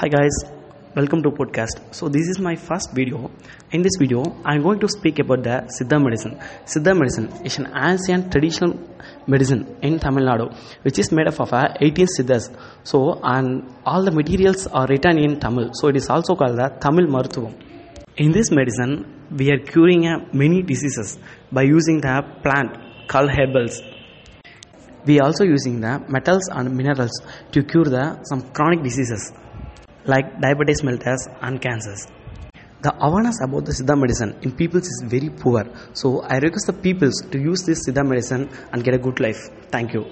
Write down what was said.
Hi guys, welcome to podcast. So this is my first video. In this video, I'm going to speak about the Siddha medicine. Siddha medicine is an ancient traditional medicine in Tamil Nadu, which is made up of uh, 18 siddhas. So and all the materials are written in Tamil. So it is also called the Tamil Maruthuvam. In this medicine, we are curing uh, many diseases by using the plant called herbals. We are also using the metals and minerals to cure the some chronic diseases like diabetes mellitus and cancers. The awareness about the Siddha medicine in people is very poor. So I request the peoples to use this Siddha medicine and get a good life. Thank you.